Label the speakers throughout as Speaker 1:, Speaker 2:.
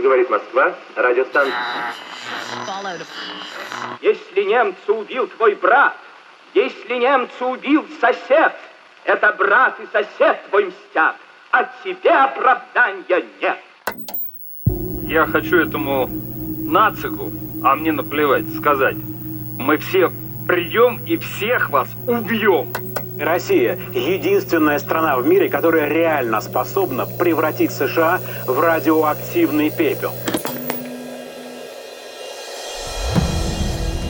Speaker 1: говорит Москва, радиостанция.
Speaker 2: Если немца убил твой брат, если немца убил сосед, это брат и сосед твой мстят, а тебе оправдания нет.
Speaker 3: Я хочу этому нацику, а мне наплевать, сказать. Мы все придем и всех вас убьем.
Speaker 4: Россия – единственная страна в мире, которая реально способна превратить США в радиоактивный пепел.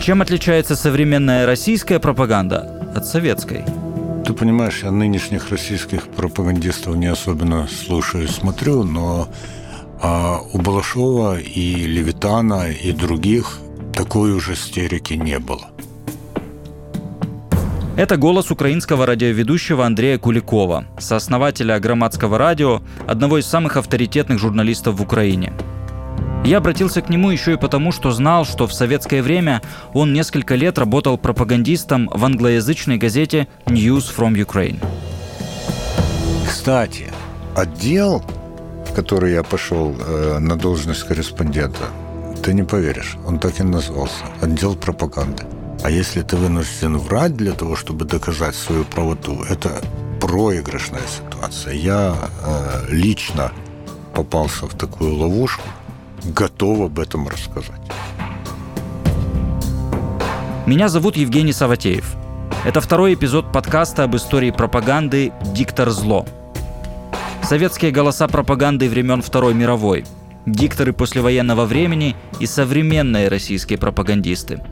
Speaker 5: Чем отличается современная российская пропаганда от советской?
Speaker 6: Ты понимаешь, я нынешних российских пропагандистов не особенно слушаю и смотрю, но а у Балашова и Левитана и других такой уже истерики не было.
Speaker 5: Это голос украинского радиоведущего Андрея Куликова, сооснователя громадского радио, одного из самых авторитетных журналистов в Украине. Я обратился к нему еще и потому, что знал, что в советское время он несколько лет работал пропагандистом в англоязычной газете News from Ukraine.
Speaker 6: Кстати, отдел, в который я пошел э, на должность корреспондента, ты не поверишь, он так и назывался – отдел пропаганды. А если ты вынужден врать для того, чтобы доказать свою правоту, это проигрышная ситуация. Я э, лично попался в такую ловушку, готов об этом рассказать.
Speaker 5: Меня зовут Евгений Саватеев. Это второй эпизод подкаста об истории пропаганды «Диктор зло». Советские голоса пропаганды времен Второй мировой, дикторы послевоенного времени и современные российские пропагандисты –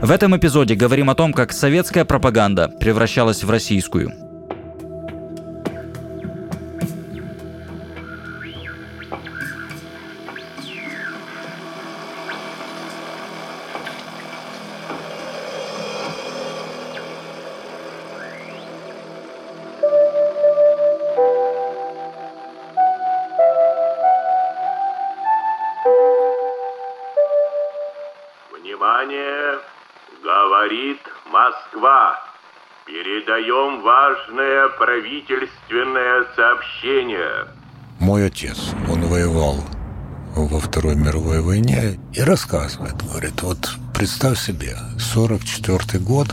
Speaker 5: в этом эпизоде говорим о том, как советская пропаганда превращалась в российскую.
Speaker 7: Москва. Передаем важное правительственное сообщение.
Speaker 6: Мой отец, он воевал во Второй мировой войне и рассказывает, говорит, вот представь себе, 44 год,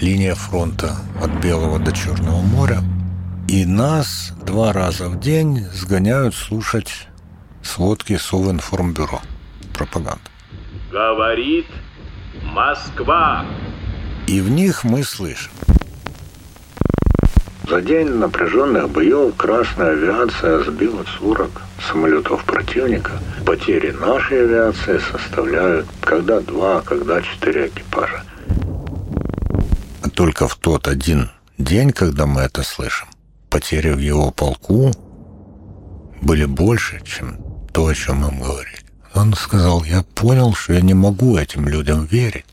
Speaker 6: линия фронта от Белого до Черного моря, и нас два раза в день сгоняют слушать сводки Совинформбюро, пропаганда.
Speaker 7: Говорит Москва.
Speaker 6: И в них мы слышим. За день напряженных боев красная авиация сбила 40 самолетов противника. Потери нашей авиации составляют когда два, когда четыре экипажа. Только в тот один день, когда мы это слышим, потери в его полку были больше, чем то, о чем им говорили. Он сказал, я понял, что я не могу этим людям верить.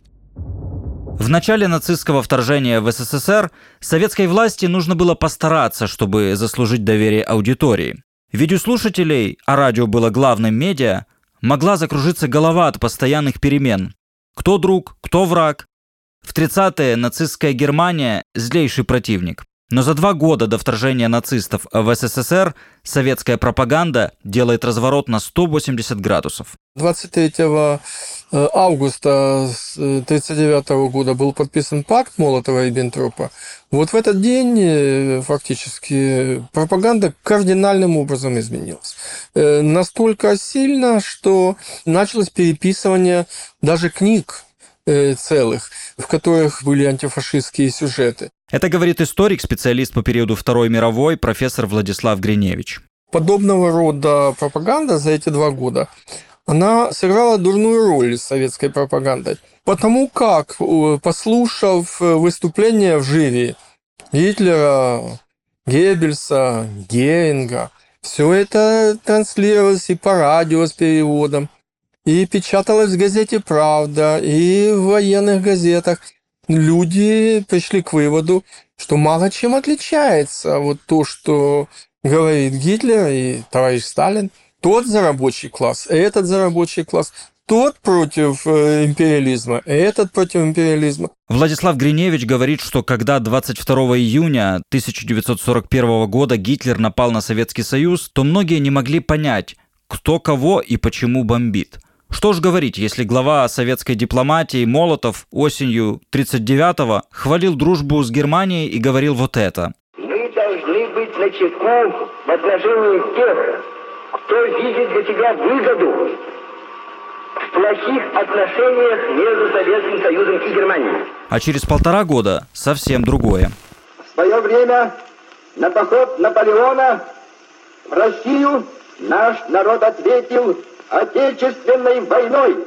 Speaker 5: В начале нацистского вторжения в СССР советской власти нужно было постараться, чтобы заслужить доверие аудитории. Ведь у слушателей, а радио было главным медиа, могла закружиться голова от постоянных перемен. Кто друг, кто враг. В 30-е нацистская Германия – злейший противник. Но за два года до вторжения нацистов в СССР советская пропаганда делает разворот на 180 градусов.
Speaker 8: 23 э, августа 1939 года был подписан пакт Молотова и Бентропа. Вот в этот день э, фактически пропаганда кардинальным образом изменилась. Э, настолько сильно, что началось переписывание даже книг целых, в которых были антифашистские сюжеты.
Speaker 5: Это говорит историк, специалист по периоду Второй мировой, профессор Владислав Гриневич.
Speaker 8: Подобного рода пропаганда за эти два года, она сыграла дурную роль с советской пропагандой. Потому как, э, послушав выступления в жюри Гитлера, Геббельса, Геринга, все это транслировалось и по радио с переводом, и печаталось в газете «Правда», и в военных газетах – люди пришли к выводу, что мало чем отличается вот то, что говорит Гитлер и товарищ Сталин. Тот за рабочий класс, этот за рабочий класс. тот против э, империализма, этот против империализма.
Speaker 5: Владислав Гриневич говорит, что когда 22 июня 1941 года Гитлер напал на Советский Союз, то многие не могли понять, кто кого и почему бомбит. Что ж говорить, если глава советской дипломатии Молотов осенью 1939-го хвалил дружбу с Германией и говорил вот это.
Speaker 9: Мы должны быть начеку в отношении тех, кто видит для тебя выгоду в плохих отношениях между Советским Союзом и Германией.
Speaker 5: А через полтора года совсем другое.
Speaker 9: В свое время на поход Наполеона в Россию наш народ ответил Отечественной войной.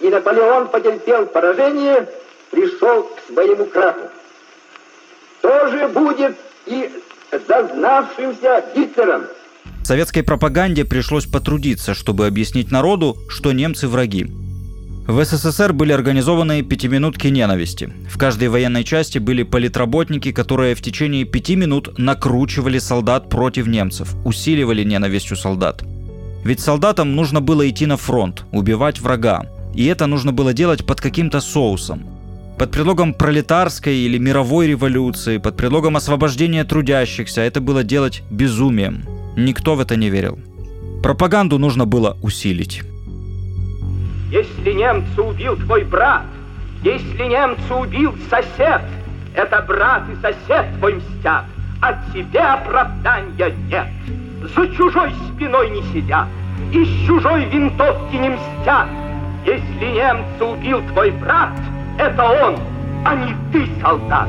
Speaker 9: И Наполеон потерпел поражение, пришел к своему краху. То же будет и зазнавшимся Гитлером –
Speaker 5: Советской пропаганде пришлось потрудиться, чтобы объяснить народу, что немцы враги. В СССР были организованы пятиминутки ненависти. В каждой военной части были политработники, которые в течение пяти минут накручивали солдат против немцев, усиливали ненависть у солдат. Ведь солдатам нужно было идти на фронт, убивать врага. И это нужно было делать под каким-то соусом. Под предлогом пролетарской или мировой революции, под предлогом освобождения трудящихся это было делать безумием. Никто в это не верил. Пропаганду нужно было усилить.
Speaker 2: Если немца убил твой брат, если немца убил сосед, это брат и сосед твой мстят, а тебе оправдания нет. За чужой спиной не сидят, из чужой винтовки не мстят. Если немца убил твой брат, это он, а не ты, солдат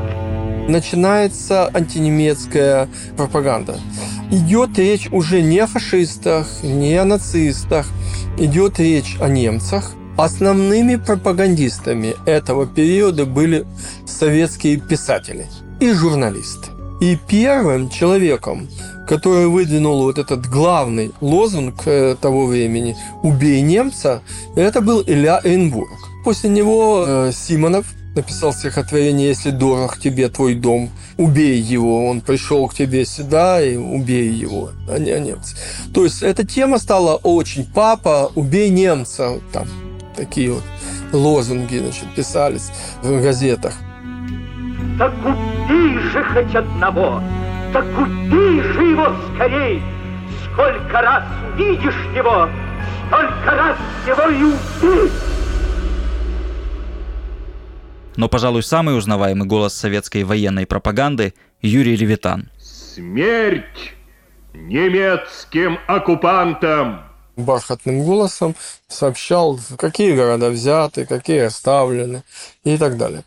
Speaker 8: начинается антинемецкая пропаганда. Идет речь уже не о фашистах, не о нацистах, идет речь о немцах. Основными пропагандистами этого периода были советские писатели и журналисты. И первым человеком, который выдвинул вот этот главный лозунг э, того времени «Убей немца», это был Илья Эйнбург. После него э, Симонов – написал стихотворение «Если дорог тебе твой дом, убей его». Он пришел к тебе сюда и убей его, а не немцы. То есть эта тема стала очень «Папа, убей немца». Там такие вот лозунги значит, писались в газетах.
Speaker 2: Так убей же хоть одного, так убей же его скорей. Сколько раз увидишь его, столько раз его и убей.
Speaker 5: но, пожалуй, самый узнаваемый голос советской военной пропаганды – Юрий Левитан.
Speaker 7: Смерть немецким оккупантам!
Speaker 8: бархатным голосом сообщал, какие города взяты, какие оставлены и так далее.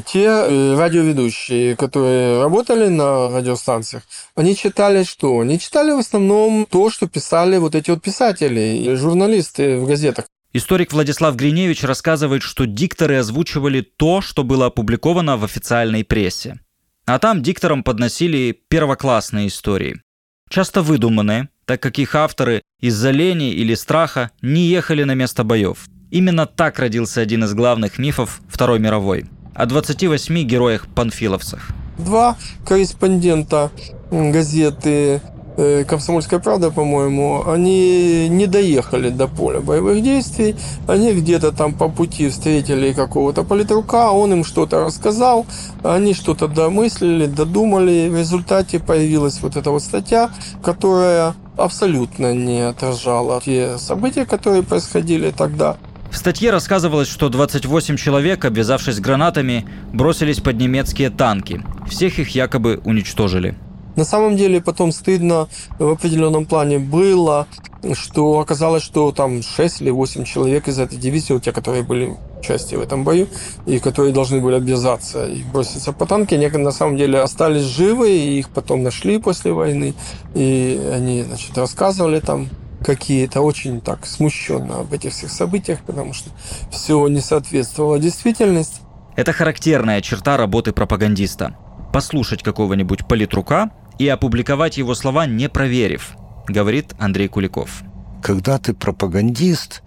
Speaker 8: Те э, радиоведущие, которые работали на радиостанциях, они читали что? Они читали в основном то, что писали вот эти вот писатели, журналисты в газетах.
Speaker 5: Историк Владислав Гриневич рассказывает, что дикторы озвучивали то, что было опубликовано в официальной прессе. А там дикторам подносили первоклассные истории. Часто выдуманные, так как их авторы из-за лени или страха не ехали на место боев. Именно так родился один из главных мифов Второй мировой – о 28 героях-панфиловцах.
Speaker 8: Два корреспондента газеты Э, Комсомольская правда, по-моему, они не доехали до поля боевых действий. Они где-то там по пути встретили какого-то политрука, он им что-то рассказал, они что-то домыслили, додумали. В результате появилась вот эта вот статья, которая абсолютно не отражала те события, которые происходили тогда.
Speaker 5: В статье рассказывалось, что 28 человек, обвязавшись гранатами, бросились под немецкие танки. Всех их якобы уничтожили.
Speaker 8: На самом деле потом стыдно в определенном плане было, что оказалось, что там 6 или 8 человек из этой дивизии, те, которые были части в этом бою, и которые должны были обвязаться и броситься по танке, они на самом деле остались живы, и их потом нашли после войны, и они, значит, рассказывали там какие-то очень так смущенно об этих всех событиях, потому что все не соответствовало действительности.
Speaker 5: Это характерная черта работы пропагандиста. Послушать какого-нибудь политрука и опубликовать его слова, не проверив, говорит Андрей Куликов.
Speaker 6: Когда ты пропагандист,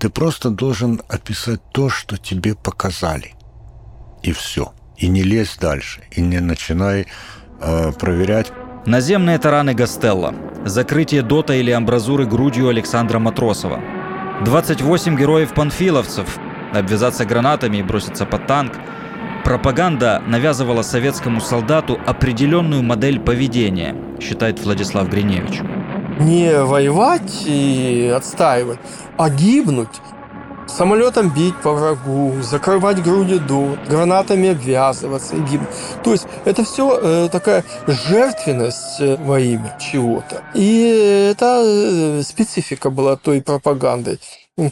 Speaker 6: ты просто должен описать то, что тебе показали. И все. И не лезь дальше. И не начинай э, проверять.
Speaker 5: Наземные тараны Гастелла. Закрытие дота или амбразуры грудью Александра Матросова. 28 героев-панфиловцев, обвязаться гранатами и броситься под танк. Пропаганда навязывала советскому солдату определенную модель поведения, считает Владислав Гриневич.
Speaker 8: Не воевать и отстаивать, а гибнуть самолетом бить по врагу, закрывать груди до, гранатами обвязываться и гибнуть. То есть это все э, такая жертвенность э, во имя чего-то. И это э, специфика была той пропаганды.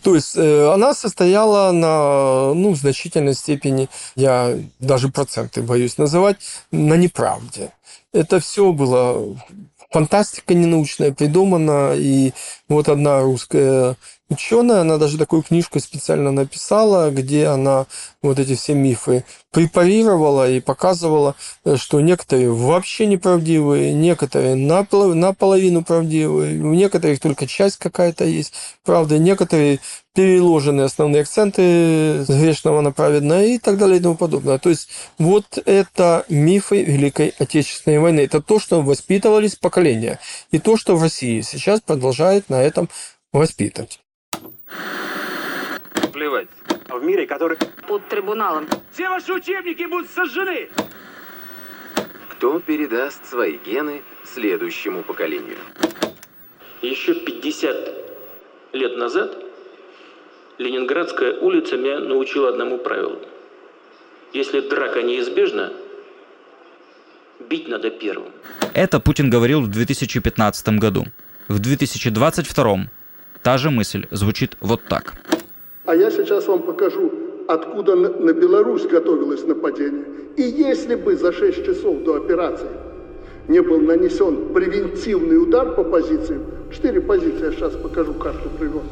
Speaker 8: То есть э, она состояла на ну, в значительной степени, я даже проценты боюсь называть, на неправде. Это все было фантастика ненаучная придумана, и вот одна русская ученая, она даже такую книжку специально написала, где она вот эти все мифы препарировала и показывала, что некоторые вообще неправдивые, некоторые наполовину правдивые, у некоторых только часть какая-то есть, правда, некоторые переложены основные акценты с грешного на праведное и так далее и тому подобное. То есть вот это мифы Великой Отечественной войны. Это то, что воспитывались поколения. И то, что в России сейчас продолжает на этом воспитывать.
Speaker 3: Плевать.
Speaker 4: В мире, который...
Speaker 10: Под трибуналом.
Speaker 2: Все ваши учебники будут сожжены.
Speaker 1: Кто передаст свои гены следующему поколению?
Speaker 11: Еще 50 лет назад Ленинградская улица меня научила одному правилу. Если драка неизбежна, бить надо первым.
Speaker 5: Это Путин говорил в 2015 году. В 2022 та же мысль звучит вот так.
Speaker 12: А я сейчас вам покажу, откуда на Беларусь готовилось нападение. И если бы за 6 часов до операции не был нанесен превентивный удар по позициям, четыре позиции, я сейчас покажу, карту привез.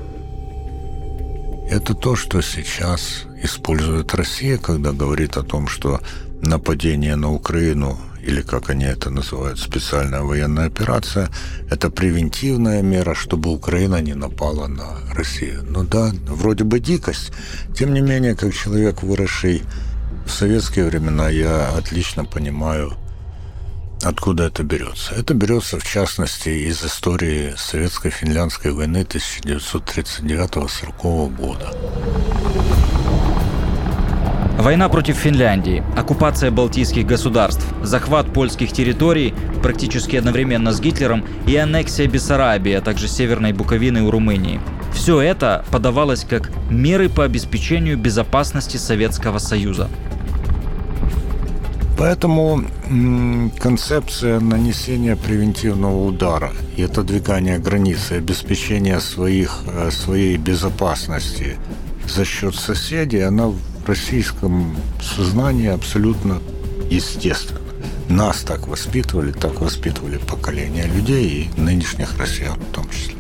Speaker 6: Это то, что сейчас использует Россия, когда говорит о том, что нападение на Украину или как они это называют, специальная военная операция, это превентивная мера, чтобы Украина не напала на Россию. Ну да, вроде бы дикость. Тем не менее, как человек, выросший в советские времена, я отлично понимаю, откуда это берется. Это берется, в частности, из истории Советско-финляндской войны 1939-1940 года.
Speaker 5: Война против Финляндии, оккупация балтийских государств, захват польских территорий практически одновременно с Гитлером и аннексия Бессарабии, а также Северной Буковины у Румынии. Все это подавалось как меры по обеспечению безопасности Советского Союза.
Speaker 6: Поэтому концепция нанесения превентивного удара и отодвигания границы, обеспечения своих, э, своей безопасности за счет соседей, она в российском сознании абсолютно естественно. Нас так воспитывали, так воспитывали поколения людей и нынешних россиян в том числе.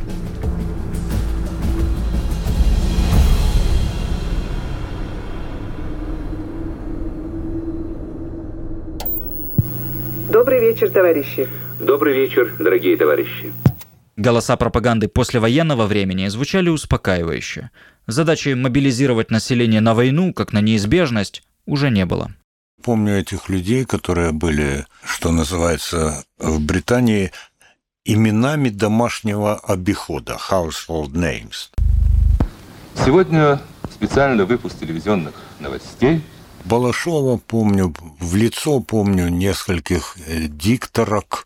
Speaker 13: Добрый вечер, товарищи.
Speaker 1: Добрый вечер, дорогие товарищи.
Speaker 5: Голоса пропаганды послевоенного времени звучали успокаивающе. Задачи мобилизировать население на войну, как на неизбежность, уже не было.
Speaker 6: Помню этих людей, которые были, что называется, в Британии именами домашнего обихода, household names.
Speaker 14: Сегодня специальный выпуск телевизионных новостей.
Speaker 6: Балашова помню, в лицо помню нескольких э, дикторок,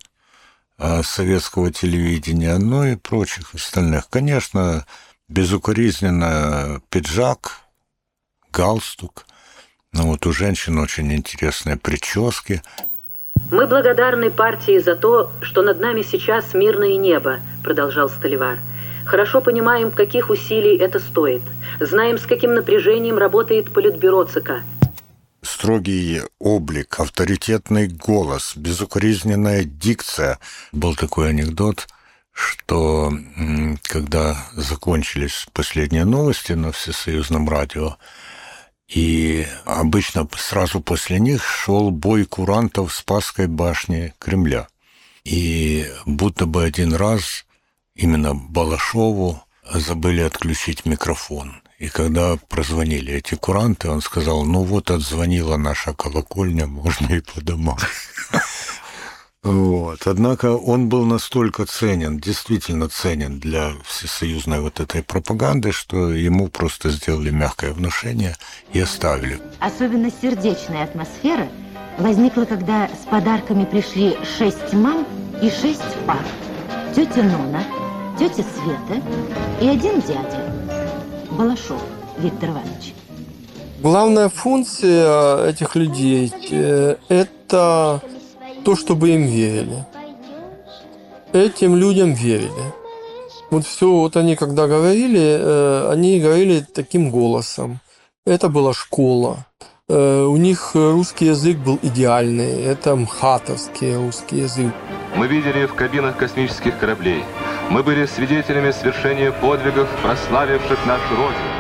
Speaker 6: Э, советского телевидения, ну и прочих остальных. Конечно, безукоризненно пиджак, галстук. Но вот у женщин очень интересные прически.
Speaker 10: Мы благодарны партии за то, что над нами сейчас мирное небо, продолжал Столивар. Хорошо понимаем, каких усилий это стоит. Знаем, с каким напряжением работает политбюро ЦК
Speaker 6: строгий облик, авторитетный голос, безукоризненная дикция. Был такой анекдот, что когда закончились последние новости на всесоюзном радио, и обычно сразу после них шел бой курантов в Спасской башне Кремля. И будто бы один раз именно Балашову забыли отключить микрофон. И когда прозвонили эти куранты, он сказал, ну вот отзвонила наша колокольня, можно и по домам. Вот. Однако он был настолько ценен, действительно ценен для всесоюзной вот этой пропаганды, что ему просто сделали мягкое внушение и оставили.
Speaker 15: Особенно сердечная атмосфера возникла, когда с подарками пришли шесть мам и шесть пап. Тетя Нона, тетя Света и один дядя. Балашов Виктор Иванович.
Speaker 8: Главная функция этих людей э, – это то, чтобы им верили. Этим людям верили. Вот все, вот они когда говорили, э, они говорили таким голосом. Это была школа. Э, у них русский язык был идеальный. Это мхатовский русский язык.
Speaker 14: Мы видели в кабинах космических кораблей. Мы были свидетелями свершения подвигов, прославивших нашу Родину.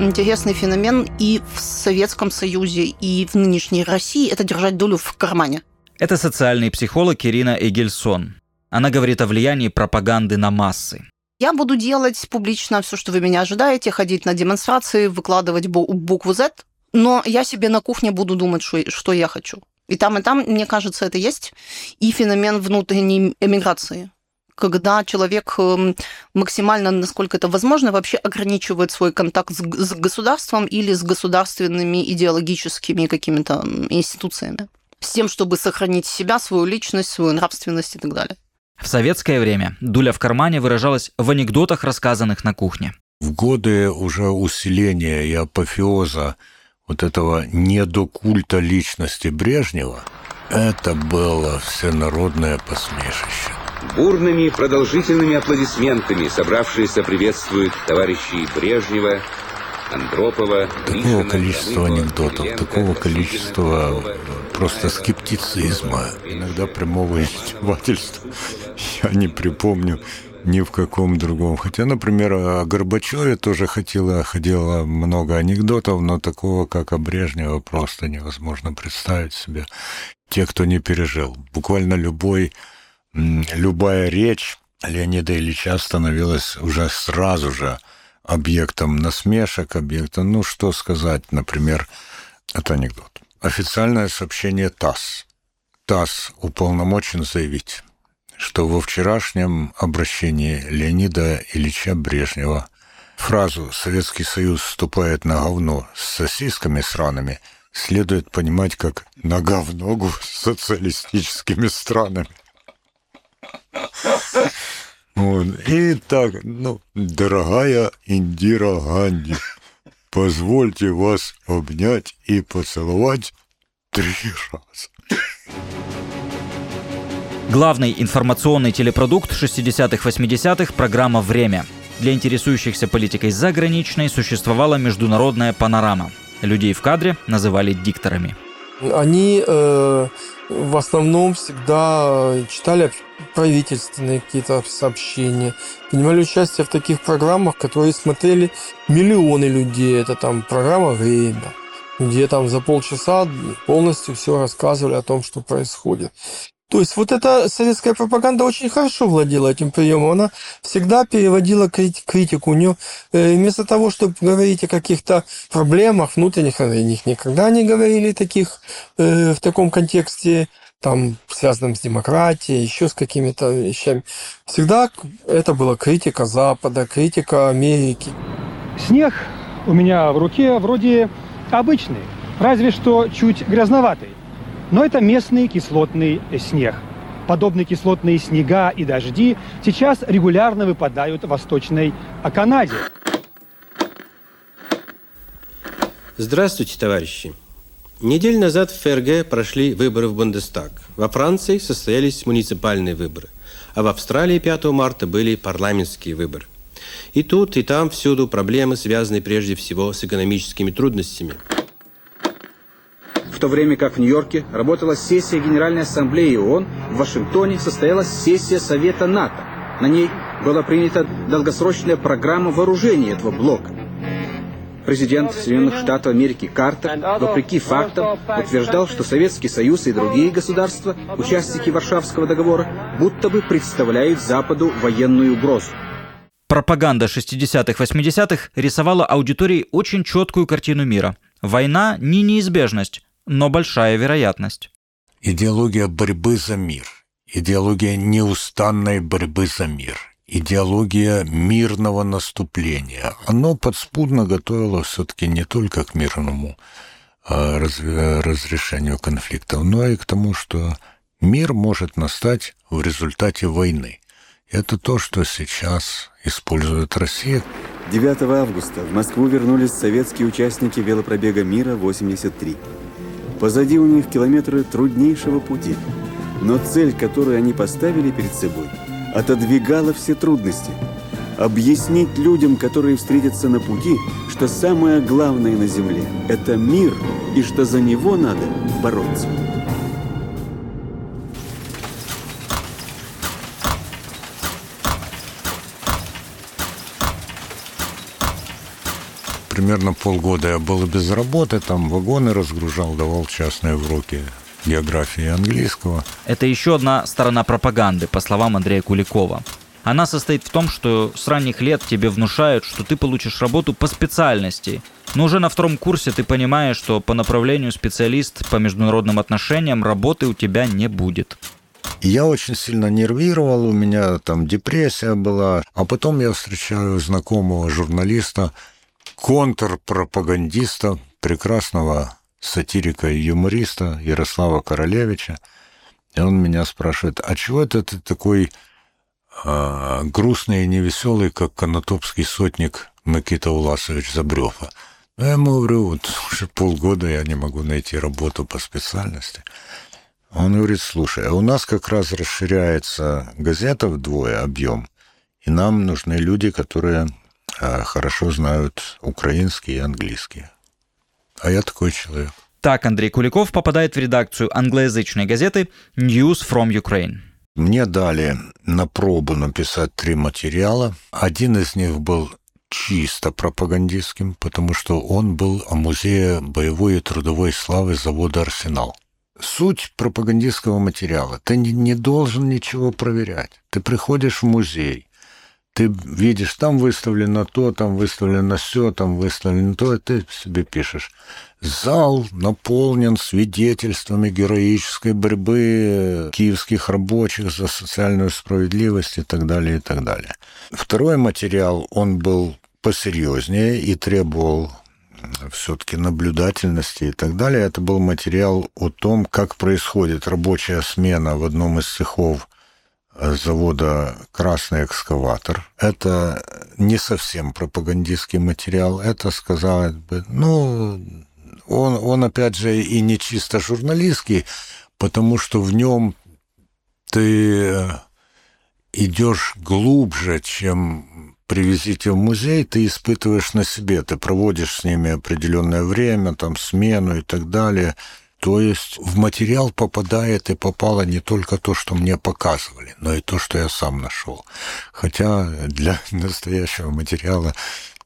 Speaker 16: интересный феномен и в Советском Союзе, и в нынешней России – это держать долю в кармане.
Speaker 5: Это социальный психолог Ирина Эгельсон. Она говорит о влиянии пропаганды на массы.
Speaker 16: Я буду делать публично все, что вы меня ожидаете, ходить на демонстрации, выкладывать букву Z, но я себе на кухне буду думать, что, что я хочу. И там, и там, мне кажется, это есть. И феномен внутренней эмиграции когда человек эм, максимально, насколько это возможно, вообще ограничивает свой контакт с, с государством или с государственными идеологическими какими-то институциями. С тем, чтобы сохранить себя, свою личность, свою нравственность и так далее.
Speaker 5: В советское время дуля в кармане выражалась в анекдотах, рассказанных на кухне.
Speaker 6: В годы уже усиления и апофеоза вот этого недокульта личности Брежнева, это было всенародное посмешище.
Speaker 1: Бурными продолжительными аплодисментами собравшиеся приветствуют товарищей Брежнева, Андропова,
Speaker 6: Такого количества анекдотов, такого количества просто скептицизма, иногда прямого издевательства. Я не припомню ни в каком другом. Хотя, например, о Горбачеве тоже ходило, ходило много анекдотов, но такого, как о Брежнева, просто невозможно представить себе. Те, кто не пережил. Буквально любой любая речь Леонида Ильича становилась уже сразу же объектом насмешек, объектом, ну что сказать, например, это анекдот. Официальное сообщение ТАСС. ТАСС уполномочен заявить, что во вчерашнем обращении Леонида Ильича Брежнева фразу «Советский Союз вступает на говно с сосисками сраными» следует понимать как «нога в ногу с социалистическими странами». Вот. И так, ну, дорогая Индира Ганди, позвольте вас обнять и поцеловать три раза.
Speaker 5: Главный информационный телепродукт 60-х-80-х – программа «Время». Для интересующихся политикой заграничной существовала международная панорама. Людей в кадре называли дикторами.
Speaker 8: Они э, в основном всегда читали правительственные какие-то сообщения, принимали участие в таких программах, которые смотрели миллионы людей. Это там программа «Время», где там за полчаса полностью все рассказывали о том, что происходит. То есть вот эта советская пропаганда очень хорошо владела этим приемом. Она всегда переводила критику. У нее э, вместо того, чтобы говорить о каких-то проблемах внутренних, они них никогда не говорили таких э, в таком контексте там, связанным с демократией, еще с какими-то вещами. Всегда это была критика Запада, критика Америки.
Speaker 17: Снег у меня в руке вроде обычный, разве что чуть грязноватый. Но это местный кислотный снег. Подобные кислотные снега и дожди сейчас регулярно выпадают в Восточной Канаде.
Speaker 18: Здравствуйте, товарищи. Неделю назад в ФРГ прошли выборы в Бундестаг. Во Франции состоялись муниципальные выборы. А в Австралии 5 марта были парламентские выборы. И тут, и там всюду проблемы, связанные прежде всего с экономическими трудностями
Speaker 19: в то время как в Нью-Йорке работала сессия Генеральной Ассамблеи ООН, в Вашингтоне состоялась сессия Совета НАТО. На ней была принята долгосрочная программа вооружения этого блока. Президент Соединенных Штатов Америки Картер, вопреки фактам, утверждал, что Советский Союз и другие государства, участники Варшавского договора, будто бы представляют Западу военную угрозу.
Speaker 5: Пропаганда 60-х, 80-х рисовала аудитории очень четкую картину мира. Война не неизбежность, но большая вероятность.
Speaker 6: Идеология борьбы за мир, идеология неустанной борьбы за мир, идеология мирного наступления. Оно подспудно готовило все-таки не только к мирному а, разрешению конфликтов, но и к тому, что мир может настать в результате войны. Это то, что сейчас использует Россия.
Speaker 20: 9 августа в Москву вернулись советские участники велопробега мира 83. Позади у них километры труднейшего пути. Но цель, которую они поставили перед собой, отодвигала все трудности. Объяснить людям, которые встретятся на пути, что самое главное на Земле – это мир, и что за него надо бороться.
Speaker 6: Примерно полгода я был без работы, там вагоны разгружал, давал частные уроки географии и английского.
Speaker 5: Это еще одна сторона пропаганды, по словам Андрея Куликова. Она состоит в том, что с ранних лет тебе внушают, что ты получишь работу по специальности. Но уже на втором курсе ты понимаешь, что по направлению специалист по международным отношениям работы у тебя не будет.
Speaker 6: Я очень сильно нервировал, у меня там депрессия была. А потом я встречаю знакомого журналиста, контрпропагандиста, прекрасного сатирика и юмориста Ярослава Королевича. И он меня спрашивает, а чего это ты такой э, грустный и невеселый, как конотопский сотник Никита Уласович Забрёва? Ну, я ему говорю, вот уже полгода я не могу найти работу по специальности. Он говорит, слушай, а у нас как раз расширяется газета вдвое объем, и нам нужны люди, которые хорошо знают украинский и английский. А я такой человек.
Speaker 5: Так Андрей Куликов попадает в редакцию англоязычной газеты News from Ukraine.
Speaker 6: Мне дали на пробу написать три материала. Один из них был чисто пропагандистским, потому что он был о музее боевой и трудовой славы завода «Арсенал». Суть пропагандистского материала. Ты не, не должен ничего проверять. Ты приходишь в музей, ты видишь, там выставлено то, там выставлено все, там выставлено то, и ты себе пишешь. Зал наполнен свидетельствами героической борьбы киевских рабочих за социальную справедливость и так далее, и так далее. Второй материал, он был посерьезнее и требовал все-таки наблюдательности и так далее. Это был материал о том, как происходит рабочая смена в одном из цехов завода «Красный экскаватор». Это не совсем пропагандистский материал, это, сказать бы, ну, он, он, опять же, и не чисто журналистский, потому что в нем ты идешь глубже, чем привезите в музей, ты испытываешь на себе, ты проводишь с ними определенное время, там, смену и так далее – то есть в материал попадает и попало не только то, что мне показывали, но и то, что я сам нашел. Хотя для настоящего материала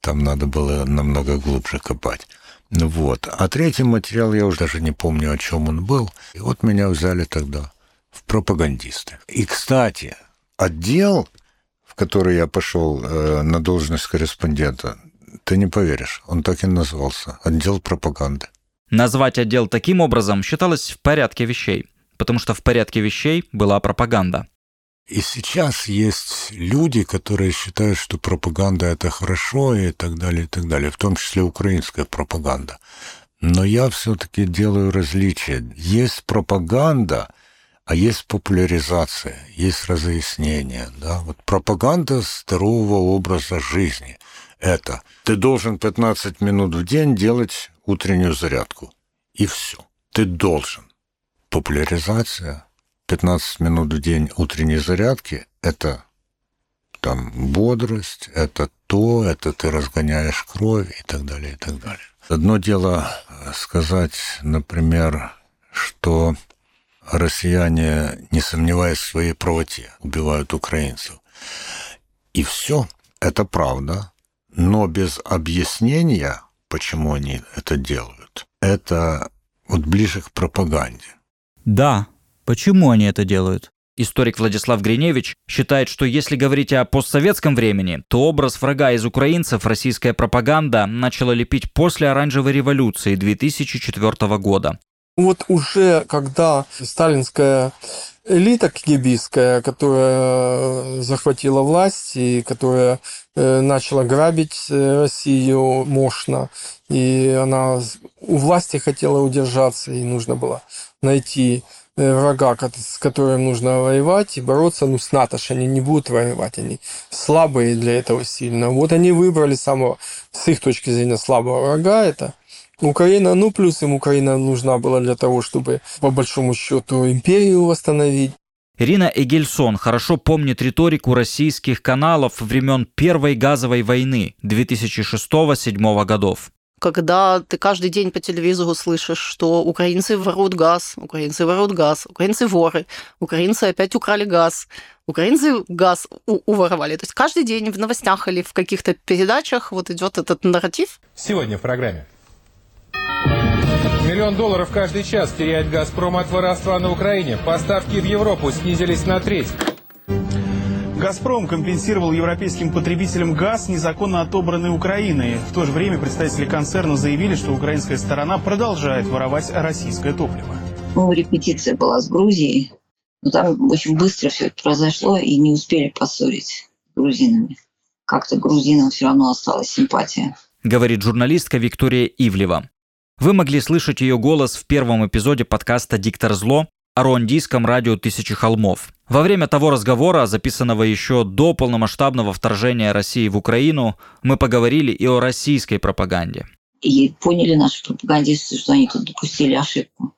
Speaker 6: там надо было намного глубже копать. Ну вот. А третий материал, я уже даже не помню, о чем он был. И вот меня взяли тогда в пропагандисты. И, кстати, отдел, в который я пошел э, на должность корреспондента, ты не поверишь, он так и назывался. Отдел пропаганды.
Speaker 5: Назвать отдел таким образом считалось в порядке вещей, потому что в порядке вещей была пропаганда.
Speaker 6: И сейчас есть люди, которые считают, что пропаганда это хорошо и так далее, и так далее, в том числе украинская пропаганда. Но я все-таки делаю различие. Есть пропаганда, а есть популяризация, есть разъяснение. Да? Вот пропаганда здорового образа жизни – это ты должен 15 минут в день делать утреннюю зарядку. И все. Ты должен. Популяризация 15 минут в день утренней зарядки – это там бодрость, это то, это ты разгоняешь кровь и так далее, и так далее. Одно дело сказать, например, что россияне, не сомневаясь в своей правоте, убивают украинцев. И все, это правда, но без объяснения почему они это делают. Это вот ближе к пропаганде.
Speaker 5: Да, почему они это делают? Историк Владислав Гриневич считает, что если говорить о постсоветском времени, то образ врага из украинцев российская пропаганда начала лепить после Оранжевой революции 2004 года.
Speaker 8: Вот уже когда сталинская элита кгбистская, которая захватила власть и которая э, начала грабить э, Россию мощно, и она у власти хотела удержаться, и нужно было найти э, врага, с которым нужно воевать и бороться, ну, с НАТО они не будут воевать, они слабые для этого сильно. Вот они выбрали самого, с их точки зрения, слабого врага, это Украина, ну, плюс им Украина нужна была для того, чтобы, по большому счету, империю восстановить.
Speaker 5: Ирина Эгельсон хорошо помнит риторику российских каналов времен Первой газовой войны 2006-2007 годов
Speaker 16: когда ты каждый день по телевизору слышишь, что украинцы воруют газ, украинцы воруют газ, украинцы воры, украинцы опять украли газ, украинцы газ уворовали. То есть каждый день в новостях или в каких-то передачах вот идет этот нарратив.
Speaker 21: Сегодня в программе. Миллион долларов каждый час теряет «Газпром» от воровства на Украине. Поставки в Европу снизились на треть.
Speaker 22: «Газпром» компенсировал европейским потребителям газ, незаконно отобранный Украиной. В то же время представители концерна заявили, что украинская сторона продолжает воровать российское топливо.
Speaker 23: Ну, репетиция была с Грузией. Но там очень быстро все это произошло и не успели поссорить с грузинами. Как-то грузинам все равно осталась симпатия.
Speaker 5: Говорит журналистка Виктория Ивлева. Вы могли слышать ее голос в первом эпизоде подкаста «Диктор зло» о руандийском радио «Тысячи холмов». Во время того разговора, записанного еще до полномасштабного вторжения России в Украину, мы поговорили и о российской пропаганде.
Speaker 23: И поняли наши пропагандисты, что они тут допустили ошибку.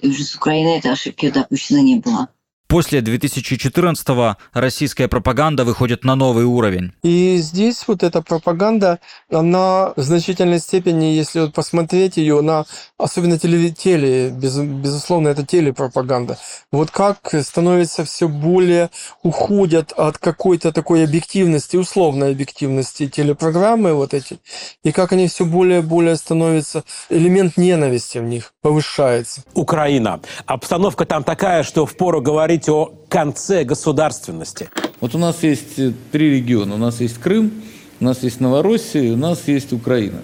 Speaker 23: И уже с Украины этой ошибки допущено не было.
Speaker 5: После 2014-го российская пропаганда выходит на новый уровень.
Speaker 8: И здесь вот эта пропаганда, она в значительной степени, если вот посмотреть ее, на особенно теле, теле без, безусловно, это телепропаганда. Вот как становится все более, уходят от какой-то такой объективности, условной объективности телепрограммы вот эти, и как они все более и более становятся, элемент ненависти в них повышается.
Speaker 24: Украина. Обстановка там такая, что впору говорить говорить о конце государственности.
Speaker 25: Вот у нас есть э, три региона. У нас есть Крым, у нас есть Новороссия, у нас есть Украина.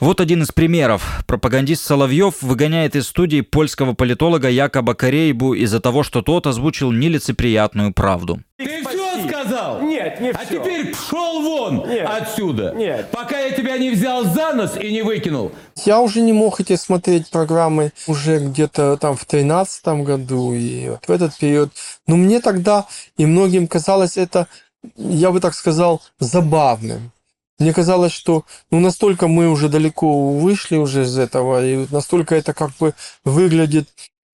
Speaker 5: Вот один из примеров. Пропагандист Соловьев выгоняет из студии польского политолога Якоба Корейбу из-за того, что тот озвучил нелицеприятную правду.
Speaker 25: Ты все сказал?
Speaker 24: Нет, не все.
Speaker 25: А теперь пшел вон
Speaker 24: Нет.
Speaker 25: отсюда.
Speaker 24: Нет.
Speaker 25: Пока я тебя не взял за нос и не выкинул.
Speaker 8: Я уже не мог эти смотреть программы уже где-то там в 2013 году и вот в этот период. Но мне тогда и многим казалось это, я бы так сказал, забавным. Мне казалось, что ну, настолько мы уже далеко вышли уже из этого, и настолько это как бы выглядит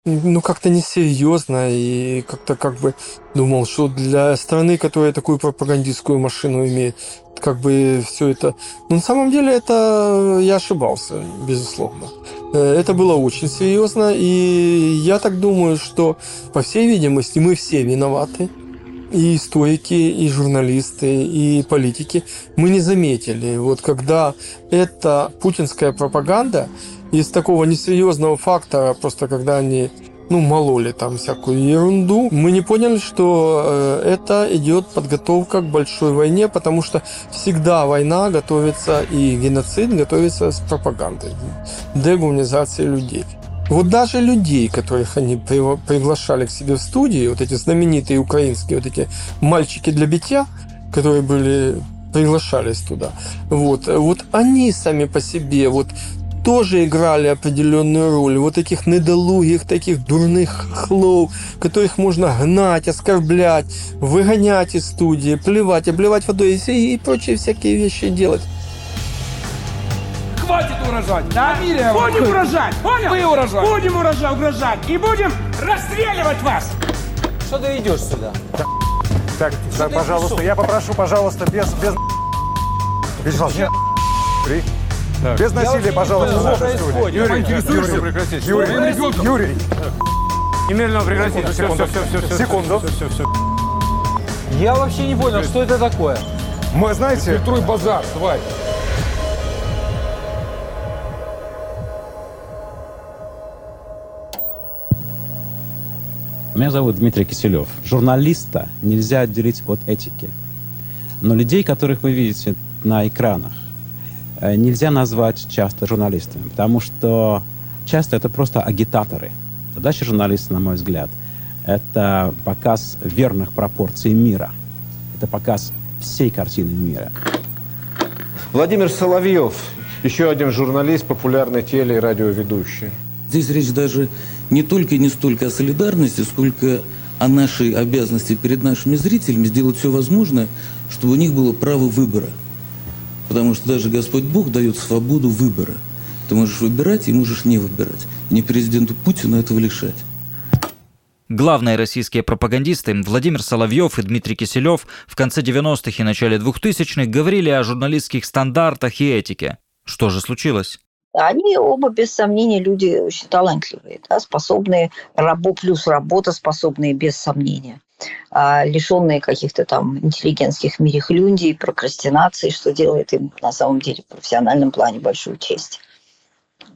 Speaker 8: ну, как-то несерьезно, и как-то как бы думал, что для страны, которая такую пропагандистскую машину имеет, как бы все это... Но на самом деле это я ошибался, безусловно. Э, это было очень серьезно, и я так думаю, что, по всей видимости, мы все виноваты и историки, и журналисты, и политики, мы не заметили. Вот когда эта путинская пропаганда из такого несерьезного фактора, просто когда они ну, мололи там всякую ерунду. Мы не поняли, что э, это идет подготовка к большой войне, потому что всегда война готовится и геноцид готовится с пропагандой, дегуманизацией людей. Вот даже людей, которых они приглашали к себе в студии, вот эти знаменитые украинские, вот эти мальчики для битья, которые были приглашались туда. Вот, вот они сами по себе, вот тоже играли определенную роль. Вот таких недолугих, таких дурных хлов, которых можно гнать, оскорблять, выгонять из студии, плевать, обливать водой и, и прочие всякие вещи делать
Speaker 26: хватит угрожать. Да? Фамилия будем угрожать. Понял? Вы угрожать. Будем угрожать, угрожать. И будем расстреливать вас.
Speaker 27: Что ты идешь сюда?
Speaker 28: Так, так пожалуйста, я попрошу, пожалуйста, без... без... Вячеслав, нет. Три. Так. Без насилия, пожалуйста, в нашей студии. Юрий, Юрий. Юрий, Юрий, Юрий.
Speaker 27: Немедленно прекратите.
Speaker 28: Все, все, все, все, все. Секунду.
Speaker 27: Все, все, все. Я вообще не понял, что это такое.
Speaker 28: Мы, знаете...
Speaker 27: Фильтруй базар, тварь.
Speaker 24: Меня зовут Дмитрий Киселев. Журналиста нельзя отделить от этики. Но людей, которых вы видите на экранах, нельзя назвать часто журналистами, потому что часто это просто агитаторы. Задача журналиста, на мой взгляд, это показ верных пропорций мира. Это показ всей картины мира.
Speaker 29: Владимир Соловьев, еще один журналист, популярный теле- и радиоведущий.
Speaker 25: Здесь речь даже не только и не столько о солидарности, сколько о нашей обязанности перед нашими зрителями сделать все возможное, чтобы у них было право выбора. Потому что даже Господь Бог дает свободу выбора. Ты можешь выбирать и можешь не выбирать. И не президенту Путину этого лишать.
Speaker 5: Главные российские пропагандисты Владимир Соловьев и Дмитрий Киселев в конце 90-х и начале 2000-х говорили о журналистских стандартах и этике. Что же случилось?
Speaker 23: Они оба, без сомнения, люди очень талантливые, да, способные, рабо плюс работа, способные без сомнения, а лишенные каких-то там интеллигентских мирихлюндий, прокрастинации, что делает им на самом деле в профессиональном плане большую честь.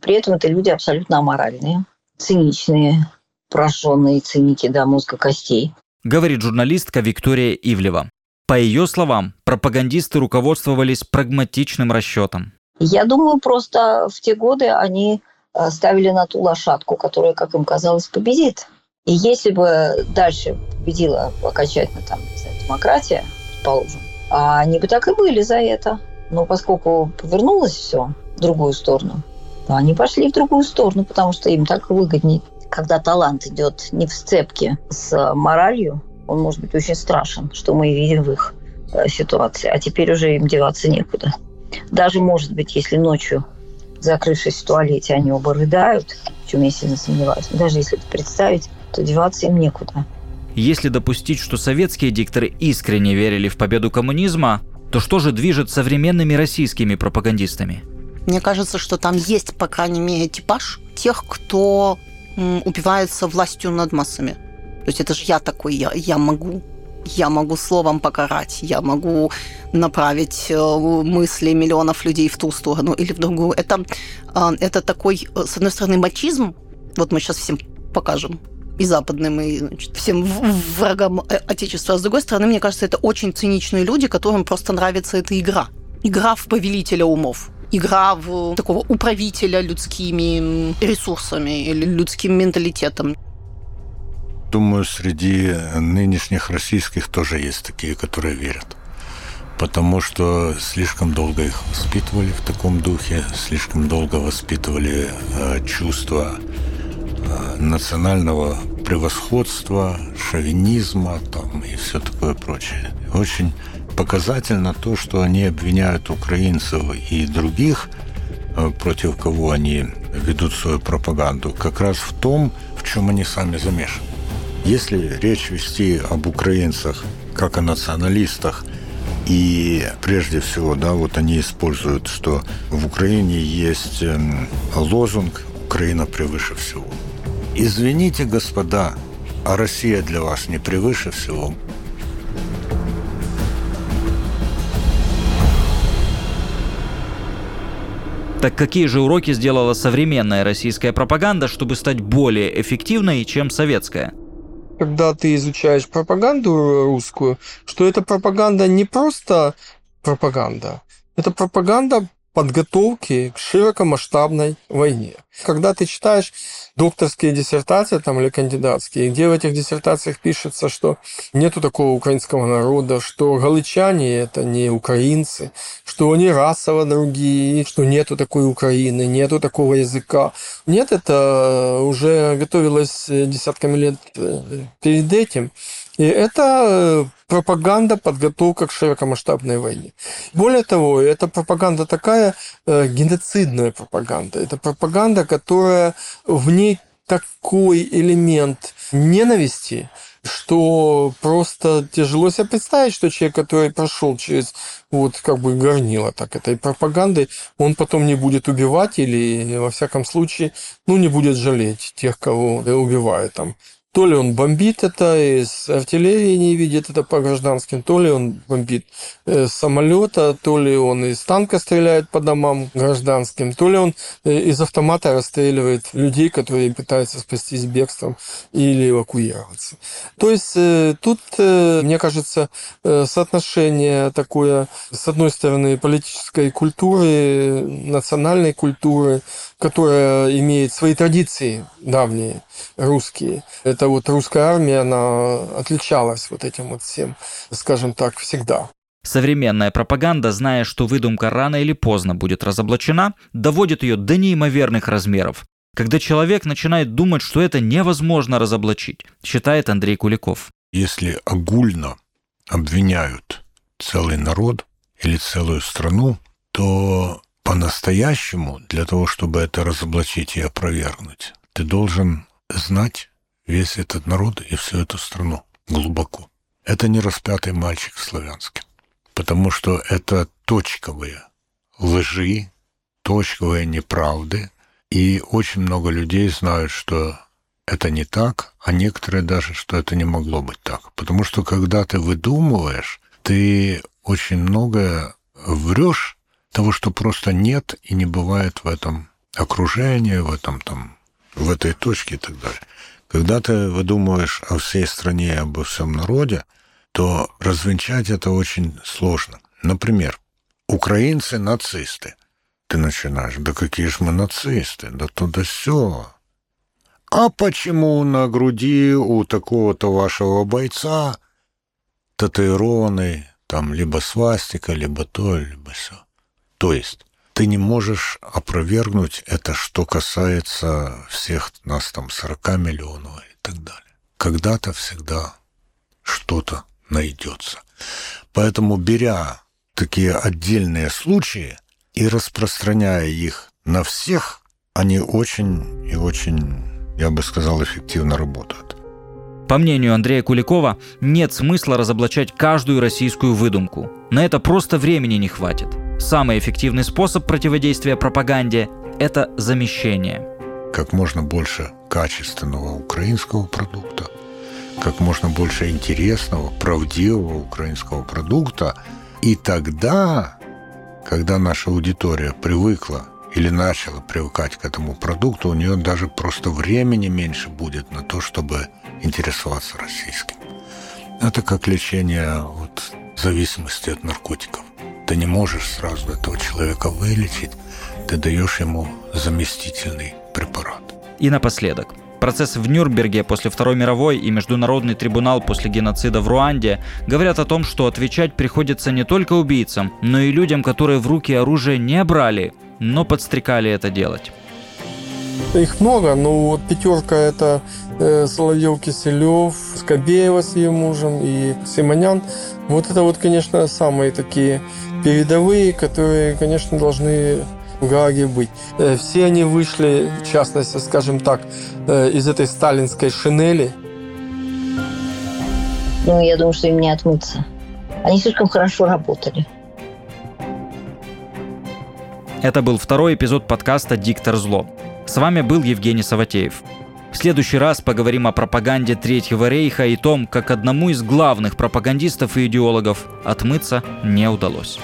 Speaker 23: При этом это люди абсолютно аморальные, циничные, прожженные циники до мозга костей.
Speaker 5: Говорит журналистка Виктория Ивлева. По ее словам, пропагандисты руководствовались прагматичным расчетом.
Speaker 23: Я думаю, просто в те годы они э, ставили на ту лошадку, которая, как им казалось, победит. И если бы дальше победила окончательно там, не знаю, демократия, положим, а они бы так и были за это. Но поскольку повернулось все в другую сторону, то они пошли в другую сторону, потому что им так выгоднее. Когда талант идет не в сцепке с моралью, он может быть очень страшен, что мы видим в их э, ситуации. А теперь уже им деваться некуда. Даже, может быть, если ночью, закрывшись в туалете, они оба рыдают, в чем я сильно сомневаюсь, даже если это представить, то деваться им некуда.
Speaker 5: Если допустить, что советские дикторы искренне верили в победу коммунизма, то что же движет современными российскими пропагандистами?
Speaker 16: Мне кажется, что там есть, по крайней мере, типаж тех, кто м, упивается властью над массами. То есть это же я такой, я, я могу я могу словом покарать, я могу направить э, мысли миллионов людей в ту сторону или в другую. Это, э, это такой, э, с одной стороны, мачизм, вот мы сейчас всем покажем, и западным, и значит, всем врагам Отечества. А с другой стороны, мне кажется, это очень циничные люди, которым просто нравится эта игра. Игра в повелителя умов игра в такого управителя людскими ресурсами или людским менталитетом.
Speaker 6: Думаю, среди нынешних российских тоже есть такие, которые верят. Потому что слишком долго их воспитывали в таком духе, слишком долго воспитывали э, чувство э, национального превосходства, шовинизма там, и все такое прочее. Очень показательно то, что они обвиняют украинцев и других, э, против кого они ведут свою пропаганду, как раз в том, в чем они сами замешаны. Если речь вести об украинцах как о националистах, и прежде всего, да, вот они используют, что в Украине есть эм, лозунг «Украина превыше всего». Извините, господа, а Россия для вас не превыше всего?
Speaker 5: Так какие же уроки сделала современная российская пропаганда, чтобы стать более эффективной, чем советская?
Speaker 8: Когда ты изучаешь пропаганду русскую, что эта пропаганда не просто пропаганда, это пропаганда подготовки к широкомасштабной войне. Когда ты читаешь докторские диссертации там, или кандидатские, где в этих диссертациях пишется, что нету такого украинского народа, что галычане это не украинцы, что они расово другие, что нету такой Украины, нету такого языка. Нет, это уже готовилось десятками лет э, перед этим. И это пропаганда, подготовка к широкомасштабной войне. Более того, это пропаганда такая э, геноцидная пропаганда. Это пропаганда, которая в ней такой элемент ненависти, что просто тяжело себе представить, что человек, который прошел через вот как бы горнило так этой пропаганды, он потом не будет убивать или, во всяком случае, ну, не будет жалеть тех, кого убивают там То ли он бомбит это из артиллерии не видит это по гражданским, то ли он бомбит э, с самолета, то ли он из танка стреляет по домам гражданским, то ли он э, из автомата расстреливает людей, которые пытаются спастись бегством или эвакуироваться. То есть э, тут, мне кажется, соотношение такое, с одной стороны, политической культуры, национальной культуры, которая имеет свои традиции давние, русские. Это вот русская армия, она отличалась вот этим вот всем, скажем так, всегда.
Speaker 5: Современная пропаганда, зная, что выдумка рано или поздно будет разоблачена, доводит ее до неимоверных размеров, когда человек начинает думать, что это невозможно разоблачить, считает Андрей Куликов.
Speaker 6: Если огульно обвиняют целый народ или целую страну, то по-настоящему, для того, чтобы это разоблачить и опровергнуть, ты должен знать весь этот народ и всю эту страну глубоко. Это не распятый мальчик в Славянске, потому что это точковые лжи, точковые неправды, и очень много людей знают, что это не так, а некоторые даже, что это не могло быть так. Потому что когда ты выдумываешь, ты очень многое врешь того, что просто нет и не бывает в этом окружении, в этом там, в этой точке и так далее. Когда ты выдумываешь о всей стране обо всем народе, то развенчать это очень сложно. Например, украинцы нацисты. Ты начинаешь, да какие же мы нацисты, да то да все. А почему на груди у такого-то вашего бойца татуированный там либо свастика, либо то, либо все? То есть ты не можешь опровергнуть это, что касается всех нас там 40 миллионов и так далее. Когда-то всегда что-то найдется. Поэтому, беря такие отдельные случаи и распространяя их на всех, они очень и очень, я бы сказал, эффективно работают.
Speaker 5: По мнению Андрея Куликова, нет смысла разоблачать каждую российскую выдумку. На это просто времени не хватит. Самый эффективный способ противодействия пропаганде – это замещение.
Speaker 6: Как можно больше качественного украинского продукта, как можно больше интересного, правдивого украинского продукта. И тогда, когда наша аудитория привыкла или начала привыкать к этому продукту, у нее даже просто времени меньше будет на то, чтобы интересоваться российским. Это как лечение от зависимости от наркотиков. Ты не можешь сразу этого человека вылечить, ты даешь ему заместительный препарат.
Speaker 5: И напоследок. Процесс в Нюрнберге после Второй мировой и Международный трибунал после геноцида в Руанде говорят о том, что отвечать приходится не только убийцам, но и людям, которые в руки оружие не брали, но подстрекали это делать.
Speaker 8: Их много, но вот пятерка это э, Соловьев, Киселев, Скобеева с ее мужем и Симонян. Вот это вот, конечно, самые такие передовые, которые, конечно, должны в Гааге быть. Э, все они вышли, в частности, скажем так, э, из этой сталинской шинели.
Speaker 23: Ну, я думаю, что им не отмыться. Они слишком хорошо работали.
Speaker 5: Это был второй эпизод подкаста «Диктор зло». С вами был Евгений Саватеев. В следующий раз поговорим о пропаганде Третьего рейха и том, как одному из главных пропагандистов и идеологов отмыться не удалось.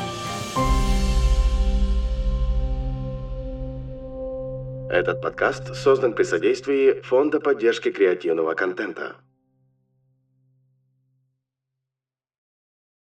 Speaker 30: Этот подкаст создан при содействии Фонда поддержки креативного контента.